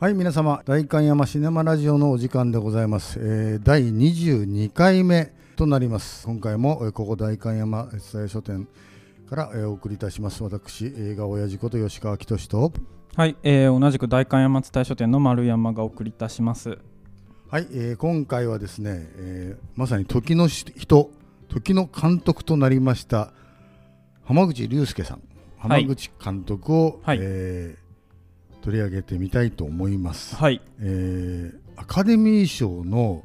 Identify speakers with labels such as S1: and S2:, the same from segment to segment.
S1: はい皆様代官山シネマラジオのお時間でございます、えー第22回目となります。今回も、えーここ代官山伝え書店から、えーお送りいたします。私映画親父こと吉川きと。
S2: はい、えー同じく代官山伝書店の丸山がお送りいたします。
S1: はい、えー今回はですね、えーまさに時の人時の監督となりました浜口竜介さん。
S2: はい。
S1: 浜口監督を、
S2: はい。
S1: えー取り上げてみたいと思います、
S2: はい、
S1: えーアカデミー賞の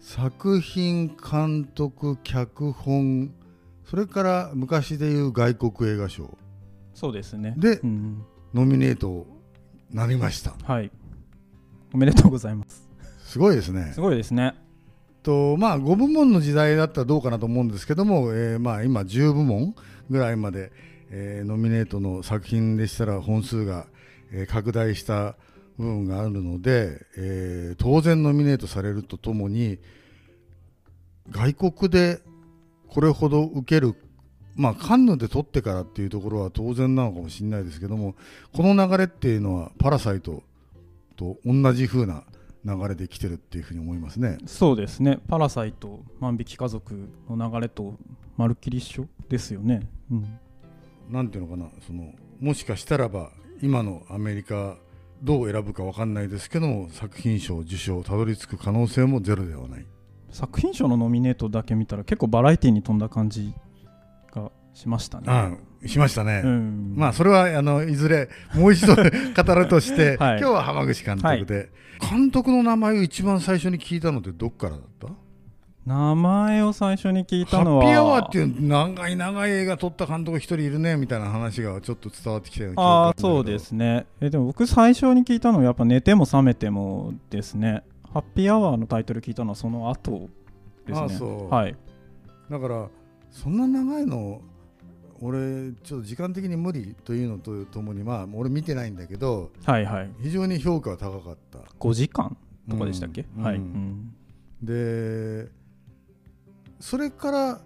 S1: 作品監督脚本それから昔でいう外国映画賞
S2: そうですね。
S1: で
S2: うん、
S1: ノミネートなりました
S2: はい。おめでとうございます。
S1: すごいですね
S2: すごいですね。
S1: とまあ5部門の時代だったらどうかなと思うんですけども、えーまあ、今10部門ぐらいまで、えーノミネートの作品でしたら本数が、えー拡大した部分があるので、えー当然ノミネートされるとともに外国でこれほど受けるまあカンヌで撮ってからっていうところは当然なのかもしれないですけどもこの流れっていうのは「パラサイト」と同じ風な流れで来てるっていうふうに思いますね。
S2: そうですね。パラサイト、万引き家族の流れとまるっきり一緒ですよね。うん、
S1: なんていうのかなそのもしかしたらば今のアメリカどう選ぶかわかんないですけども作品賞受賞たどり着く可能性もゼロではない。
S2: 作品賞のノミネートだけ見たら結構バラエティに富んだ感じがしましたね。
S1: ああしましたね、
S2: うん、
S1: まあそれはあのいずれもう一度語るとして、
S2: はい。
S1: 今日は浜口監督で、監督の名前を一番最初に聞いたのってどっからだった？
S2: 名前を最初に聞い
S1: ハ
S2: たのは。
S1: ッピーアワーっていう長い長い映画撮った監督一人いるねみたいな話がちょっと伝わってきたような気が
S2: ああそうですね。えでも僕最初に聞いたのはやっぱ寝ても覚めてもですね。ハッピーアワーのタイトル聞いたのはその後ですね。
S1: あそう。
S2: はい。
S1: だからそんな長いの俺ちょっと時間的に無理というのとともにまあ俺見てないんだけど
S2: はいはい。
S1: 非常に評価は高かった。
S2: 5時間とかでしたっけ、はい、
S1: うん。う
S2: うんん。
S1: でそれから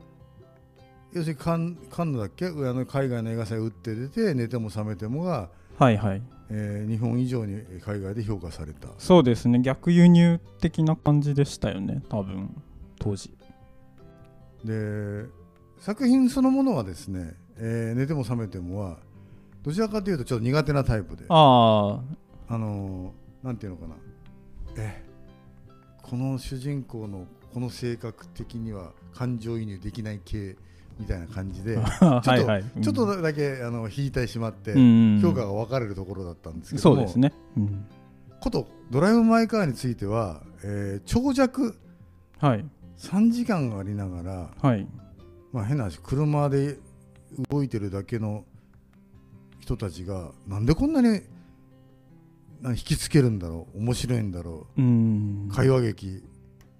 S1: 要するにカンカンヌだっけ？あの海外の映画祭打って出て寝ても覚めてもが、
S2: はいはい。
S1: えー日本以上に海外で評価された。
S2: そうですね。逆輸入的な感じでしたよね多分。当時。
S1: で作品そのものはですね、えー寝ても覚めてもはどちらかというとちょっと苦手なタイプで。
S2: あ
S1: あのーなんていうのかな。えこの主人公のこの性格的には感情移入できない系みたいな感じで ちょ
S2: あ
S1: っとちょっとだけあの引いてしまって
S2: うん
S1: 評価が分かれるところだったんですけども
S2: そうですね、うん、
S1: こと「ドライブ・マイ・カー」については、えー長尺
S2: はい。
S1: 3時間ありながら、
S2: はい。
S1: まあ、変な話車で動いてるだけの人たちがなんでこんなにな引きつけるんだろう面白いんだろ
S2: うん。
S1: う会話劇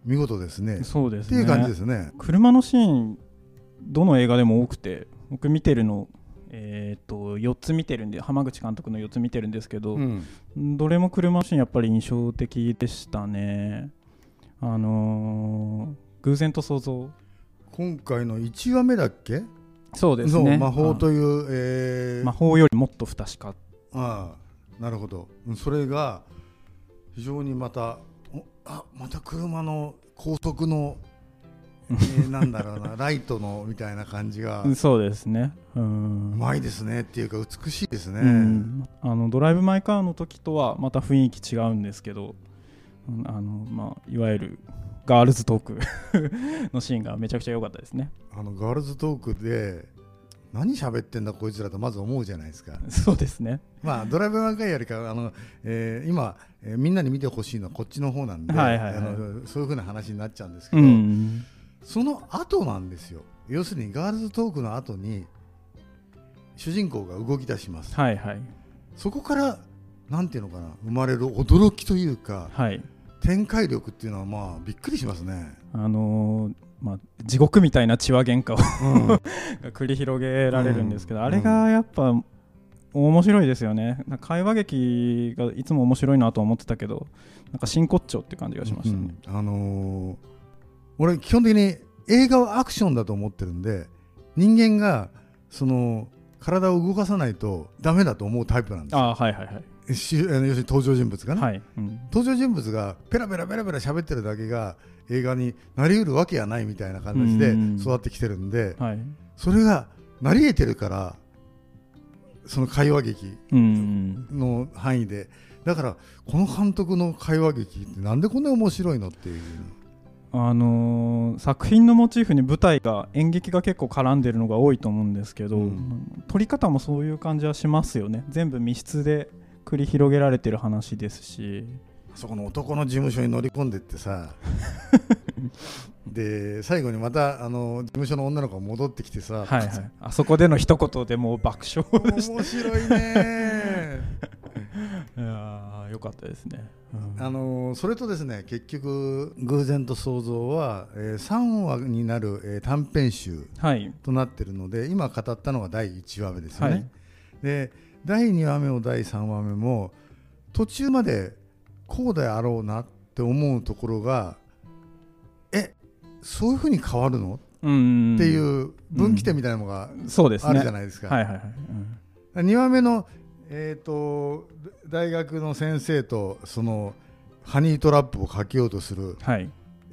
S1: 見事ですね。
S2: そうですね。
S1: っていう感じですね。
S2: 車のシーンどの映画でも多くて僕見てるのえー、と4つ見てるんで浜口監督の4つ見てるんですけど、
S1: うん。
S2: どれも車のシーンやっぱり印象的でしたね。あのー偶然と想像。
S1: 今回の1話目だっけ？
S2: そうですね。
S1: 魔法という、えー。
S2: 魔法よりもっと不確か。
S1: ああなるほど。うんそれが非常にまたおあまた車の高速の、えー なんだろうなライトのみたいな感じが。
S2: そうですね。う
S1: うんまいですねっていうか美しいですね、
S2: うん。あのドライブ・マイ・カーの時とはまた雰囲気違うんですけど、うんあのまあ、いわゆるガールズトーク のシーンがめちゃくちゃ良かったですね。
S1: あのガールズトークで何喋ってんだこいつらとまず思うじゃないですか。
S2: そうですね。
S1: まあドライブ・マイ・カーよりかあの、えー今、えーみんなに見てほしいのはこっちの方なんで、
S2: はいはいはい。
S1: あのそういうふうな話になっちゃうんですけ
S2: う
S1: ど、
S2: ん。
S1: その後なんですよ。要するにガールズトークの後に主人公が動き出します。
S2: はいはい。
S1: そこからなんていうのかな生まれる驚きというか
S2: はい。
S1: 展開力っていうのはまあびっくりしますね、
S2: あのーまあ、地獄みたいな血話喧嘩を
S1: うん。
S2: が繰り広げられるんですけど、
S1: うん。
S2: あれがやっぱ面白いですよね。会話劇がいつも面白いなと思ってたけどなんか真骨頂って感じがしましたね、
S1: うん。あのー俺基本的に映画はアクションだと思ってるんで人間がその体を動かさないとダメだと思うタイプなんですよ。
S2: ああはいはいはい。
S1: しあの要するに登場人物がね、
S2: はい、うん。
S1: 登場人物がペラペラペラペラ喋ってるだけが映画になりうるわけはないみたいな感じで
S2: うん。
S1: 育ってきてるんで、
S2: はい。
S1: それがなり得てるからその会話劇
S2: うん。
S1: の範囲で。だからこの監督の会話劇ってなんでこんなに面白いのっていう
S2: あのー作品のモチーフに舞台が演劇が結構絡んでるのが多いと思うんですけど、
S1: うん。
S2: 撮り方もそういう感じはしますよね。全部密室で繰り広げられてる話ですし。
S1: そこの男の事務所に乗り込んでってさ。で最後にまたあの事務所の女の子が戻ってきてさ、
S2: はいはい。あそこでの一言でもう爆笑でし
S1: 面白いね
S2: やーよかったですね、うん。
S1: あのそれとですね結局「偶然と想像は」えー3話になる、えー短編集
S2: はい。
S1: となってるので今語ったのが第1話目ですよね、
S2: はい。
S1: で第2話目も第3話目も途中までこうであろうなって思うところがえそういうふうに変わるの？
S2: うん。
S1: っていう分岐点みたいなのが
S2: そうですね。
S1: あるじゃないですか、
S2: はいはいはい、うん。
S1: 2話目の、えー、と大学の先生とそのハニートラップをかけようとする
S2: はい。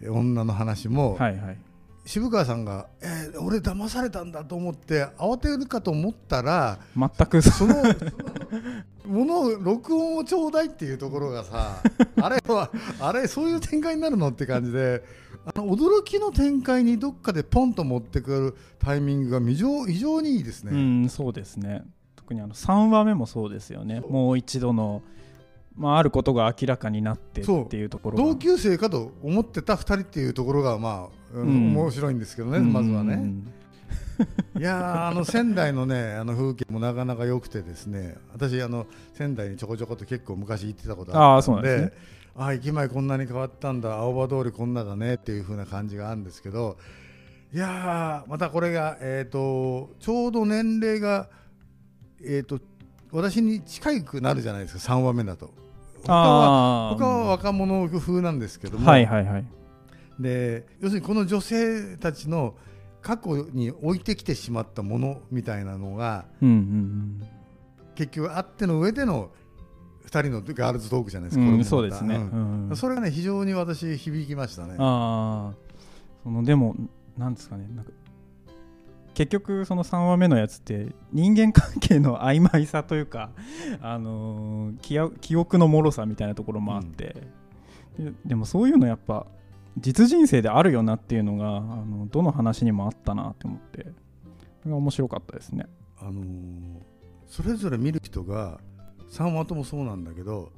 S1: 女の話も、
S2: はいはい。
S1: 渋川さんが「えー俺騙されたんだ」と思って慌てるかと思ったら
S2: 全くそ
S1: そのものを録音をちょうだいっていうところがさ あれはあれそういう展開になるのって感じであの驚きの展開にどっかでポンと持ってくるタイミングが非常非常にいいですね。
S2: うんそうですね特にあの3話目もそうですよね。もう一度の、まあ、あることが明らかになってっていうところが。
S1: 同級生かと思ってた2人っていうところがまあ、うん
S2: うん。
S1: 面白いんですけどね、
S2: うん。
S1: まずはね。いやーあの仙台のねあの風景もなかなか良くてですね。私あの仙台にちょこちょこと結構昔行ってたことあったので
S2: あーそうなんです
S1: あー駅前こんなに変わったんだ青葉通りこんなだねっていう風な感じがあるんですけどいやーまたこれが、えー、とちょうど年齢が、えー、と私に近くなるじゃないですか3話目だと。他は他は若者風なんですけども、
S2: はいはいはい。
S1: で要するにこの女性たちの過去に置いてきてしまったものみたいなのが
S2: うんうん
S1: 結局あっての上での2人のガールズトークじゃないですか、
S2: うん、そうですね、
S1: うん。
S2: うん
S1: それがね非常に私響きましたね。
S2: ああそのでもなんですかね。なんか結局その3話目のやつって人間関係の曖昧さというか、あのー記憶記憶の脆さみたいなところもあって、ででもそういうのやっぱ実人生であるよなっていうのがあのどの話にもあったなって思って。それが面白かったですね。
S1: あのーそれぞれ見る人が3話ともそうなんだけど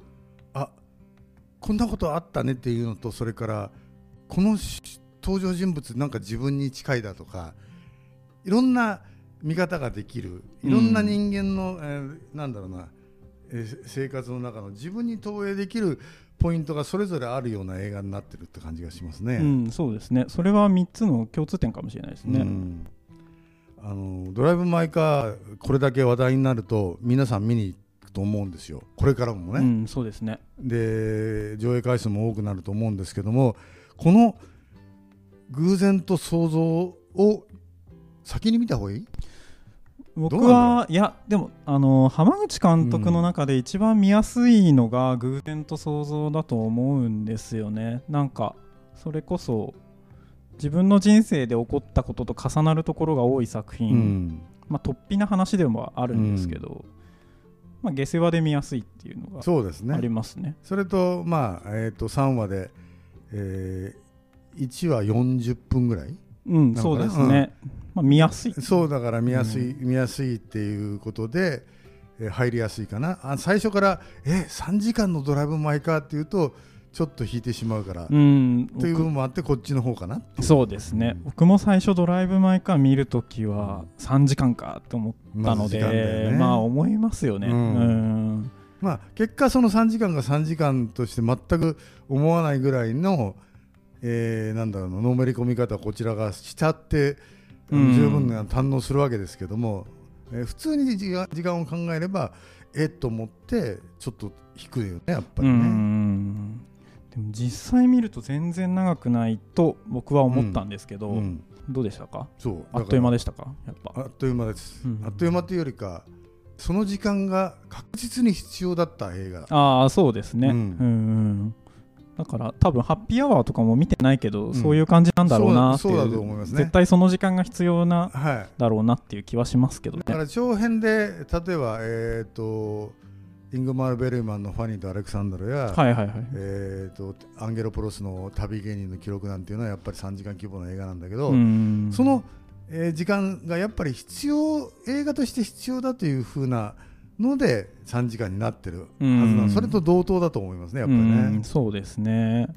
S1: あこんなことあったねっていうのとそれからこのし登場人物なんか自分に近いだとかいろんな見方ができるいろんな人間の、えーなんだろうな、えー生活の中の自分に投影できるポイントがそれぞれあるような映画になってるって感じがしますね。
S2: うん、そうですねそれは3つの共通点かもしれないですね。
S1: うんあのドライブ・マイ・カーこれだけ話題になると皆さん見に行くと思うんですよこれからもね、
S2: うん、そうですね。
S1: で上映回数も多くなると思うんですけどもこの偶然と想像を先に見た方がいい？
S2: 僕はいやでもあの浜口監督の中で一番見やすいのが偶然と想像だと思うんですよね。なんかそれこそ自分の人生で起こったことと重なるところが多い作品、
S1: うん。
S2: まあ突飛な話でもあるんですけど、まあ、下世話で見やすいっていうのが
S1: そうです
S2: あり
S1: ね
S2: ますね。
S1: それとまあ、えー、と3話で、え1話40分ぐらい
S2: うんそうですね、まあ、見やすい。
S1: そうだから見やすい、見やすいっていうことで、えー入りやすいかな。あ最初からえ3時間のドライブ・マイ・カーっていうとちょっと引いてしまうから、
S2: うん。
S1: という部分もあってこっちの方かな。
S2: そうですね、僕も最初ドライブ・マイ・カー見るときは3時間かと思ったので、
S1: よね。
S2: まあ思いますよね。
S1: う
S2: うん。ん
S1: まあ、結果その3時間が3時間として全く思わないぐらいの、えーなんだろうなのめり込み方をこちらがしちゃって、十分な堪能するわけですけども、えー普通に時間時間を考えればえっと思ってちょっと引くよねやっぱ
S2: う
S1: りね。
S2: ん。でも実際見ると全然長くないと僕は思ったんですけど、
S1: うん。
S2: どうでしたか？
S1: そう。
S2: あっという間
S1: で
S2: でしたか？やっぱ。
S1: あっという間です、
S2: うん。
S1: あっという間というよりかその時間が確実に必要だった映画。
S2: ああそうですね、
S1: う
S2: うんんうんだから多分ハッピーアワーとかも見てないけど、そういう感じなんだろうなっていう絶対その時間が必要な
S1: はい
S2: だろうなっていう気はしますけどね。
S1: だから長編で例えばえっ、とイングマール・ベルマンの「ファニーとアレクサンドル」や、
S2: はいはいはい。
S1: えー、とアンゲロ・プロスの「旅芸人の記録」なんていうのはやっぱり3時間規模の映画なんだけど、
S2: うん。
S1: その、えー時間がやっぱり必要映画として必要だというふうなので3時間になってるはずな
S2: う
S1: の
S2: ん。
S1: それと同等だと思いますねやっぱり
S2: うん
S1: ね。
S2: そうですね。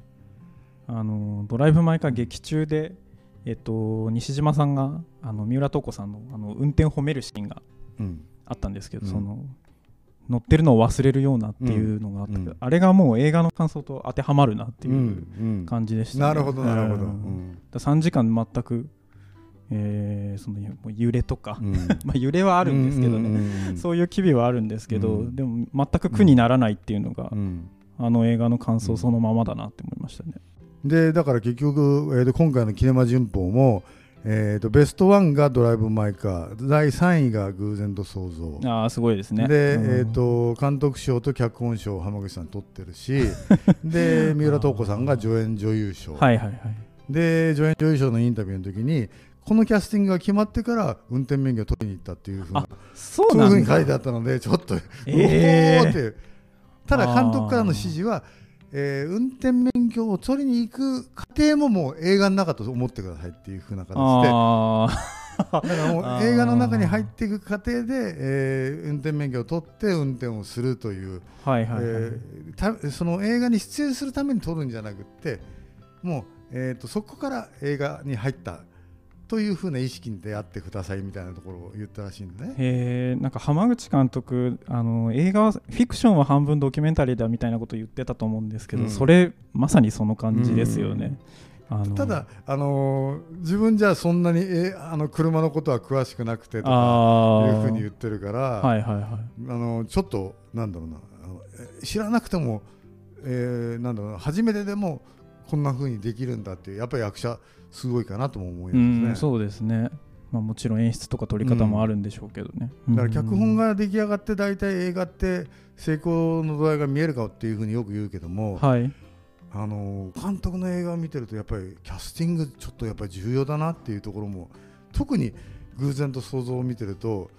S2: あのドライブ・マイ・カー劇中で、えっと、西島さんがあの三浦透子さんのあの運転褒めるシーンが
S1: うん。
S2: あったんですけど、
S1: うん。
S2: その乗ってるのを忘れるようなっていうのがあったけど、
S1: うん。
S2: あれがもう映画の感想と当てはまるなっていう
S1: うん
S2: 感じでした、ね。
S1: なるほどなるほど。
S2: う
S1: うん。ん
S2: だ3時間全く、えーそのもう揺れとか、
S1: うん。
S2: まあ揺れはあるんですけどね、そういう機微はあるんですけど、
S1: うん。
S2: でも全く苦にならないっていうのが、
S1: うん。
S2: あの映画の感想そのままだなって思いましたね。
S1: でだから結局、えー、と今回のキネマ旬報も、えー、とベスト1がドライブ・マイ・カー第3位が偶然と想像。
S2: ああすごいですね。
S1: で、
S2: うん。
S1: えー、と監督賞と脚本賞を浜口さん取ってるし で三浦透子さんが助演女優賞、
S2: はいはいはい。
S1: で助演女優賞のインタビューの時にこのキャスティングが決まってから運転免許を取りに行ったっていうふうな
S2: あそう
S1: いうふうに。書いてあったので ちょっと、
S2: えー
S1: おおってただ監督からの指示は、えー運転免許を取りに行く過程ももう映画の中と思ってくださいっていうふうな形で
S2: あ
S1: だからもう 映画の中に入っていく過程で、えー運転免許を取って運転をするという、
S2: あはいはいはい。
S1: えーたその映画に出演するために取るんじゃなくってもう、えー、とそこから映画に入ったというふうな意識に出会ってくださいみたいなところを言ったらしいんでね。
S2: へえなんか浜口監督あの映画はフィクションは半分ドキュメンタリーだみたいなこと言ってたと思うんですけど、
S1: うん
S2: それまさにその感じですよね。あの
S1: ただ、あのー自分じゃそんなに、えーあの車のことは詳しくなくてとかいうふうに言ってるから、
S2: はいはいはい。
S1: あのちょっとなんだろうな知らなくても、えーなんだろうな初めてでもこんなふうにできるんだっていうやっぱり役者すごいかなとも思いうますね。
S2: んそうですね。まあもちろん演出とか撮り方もあるんでしょうけどね。
S1: だから脚本
S2: が
S1: が出来上がって大体映画って成功の度合いが見えるかっていうふうによく言うけども、
S2: はい。
S1: あの監督の映画を見てるとやっぱりキャスティングちょっとやっぱり重要だなっていうところも特に偶然と想像を見てると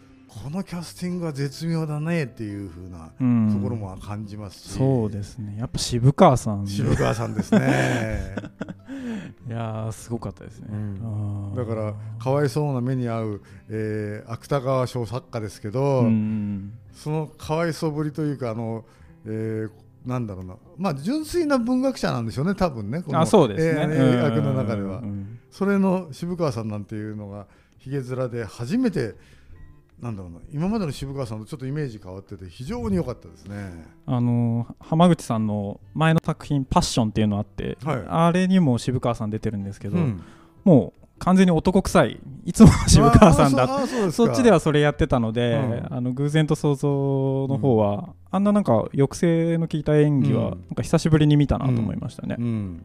S1: このキャスティングは絶妙だねっていう風な
S2: うん
S1: ところも感じますし、
S2: そうですね。やっぱ渋川さん。
S1: 渋川さんですね
S2: いやーすごかったですね。
S1: うんだからかわいそうな目に遭う、えー芥川賞作家ですけど、
S2: うん
S1: そのかわいそうぶりというかあの、えーなんだろうなまあ純粋な文学者なんでしょうね多分ねこの
S2: あそうですね。
S1: えー役の中では。
S2: うん
S1: それの渋川さんなんていうのがひげ面で初めてなんだろうな今までの渋川さんとちょっとイメージ変わってて非常に良かったですね。
S2: あのー浜口さんの前の作品「パッション」っていうのあって、
S1: はい。
S2: あれにも渋川さん出てるんですけど、
S1: うん。
S2: もう完全に男臭いいつもの渋川さんだ
S1: そそ
S2: っちではそれやってたので、
S1: うん。
S2: あの偶然と想像の方は、あんななんか抑制の効いた演技は、
S1: うん。
S2: なんか久しぶりに見たなと思いましたね。
S1: うん、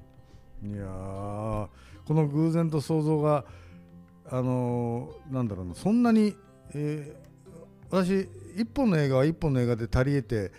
S1: いやーこの偶然と想像があのーなんだろうなそんなに、えー私一本の映画は一本の映画で足り得て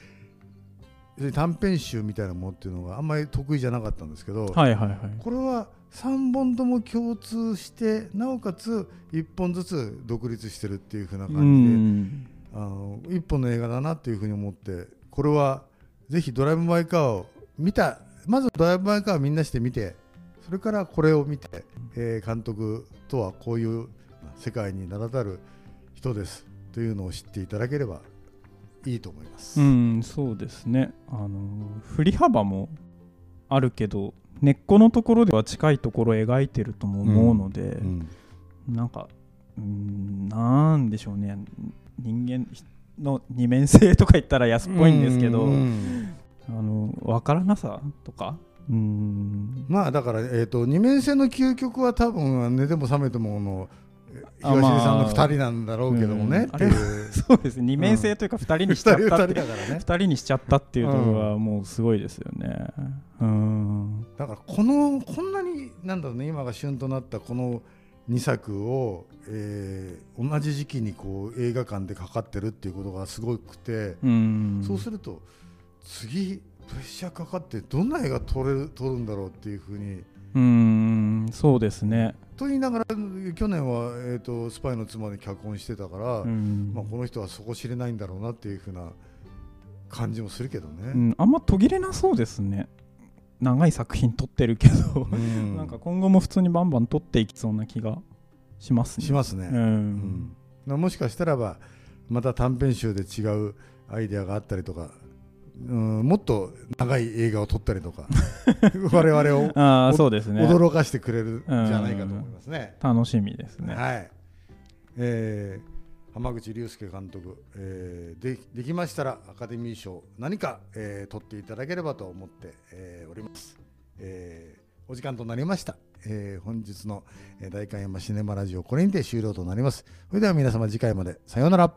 S1: 短編集みたいなものっていうのがあんまり得意じゃなかったんですけど、
S2: はいはいはい。
S1: これは3本とも共通してなおかつ1本ずつ独立してるっていう風な
S2: う
S1: 感じで、
S2: ん
S1: あの1本の映画だなっていうふうに思ってこれはぜひ「ドライブ・マイ・カー」を見たまず「ドライブ・マイ・カー」をみんなして見てそれからこれを見て、えー監督とはこういう世界に名だたる人です。というのを知っていただければいいと思います。
S2: うん、そうですね。あの振り幅もあるけど根っこのところでは近いところを描いてるとも思うので、
S1: うん
S2: なんかうんなんでしょうね。人間の二面性とか言ったら安っぽいんですけど、
S1: うん
S2: あの分からなさとか？うん。
S1: まあだから、えー、と二面性の究極は多分寝ても覚めてもの
S2: あ
S1: 東出さんの
S2: まあ
S1: 2人なんだろうけどもね、
S2: うん。そうですね。二面性というか二人にしちゃ
S1: 2
S2: った。って
S1: だからね
S2: 二人にしちゃったっていうところはもうすごいですよね。うん。
S1: だからこのこんなになんだろうね今が旬となったこの2作を、えー同じ時期にこう映画館でかかってるっていうことがすごくて、
S2: うん。
S1: そうすると次プレッシャーかかってどんな映画撮れる撮るんだろうっていうふうに
S2: うん。そうですね
S1: と言いながら去年は、えー、とスパイの妻で脚本してたから、
S2: うん。
S1: まあ、この人はそこ知れないんだろうなっていうふうな感じもするけどね。
S2: うん。あんま途切れなそうですね。長い作品撮ってるけど。
S1: うん。
S2: なんか今後も普通にバンバン撮っていきそうな気がしますね。
S1: しますね。
S2: うん。
S1: うん。まあもしかしたらばまた短編集で違うアイデアがあったりとか、うん、もっと長い映画を撮ったりとか 我々を
S2: あそうですね。
S1: 驚かしてくれるんじゃないかと思いますね。
S2: 楽しみですね。
S1: はい、えー浜口竜介監督、えーでできましたらアカデミー賞何か、えー取っていただければと思って、えーおります、えーお時間となりました、えー本日のえー代官山シネマラジオこれにて終了となります。それでは皆様次回まで。さようなら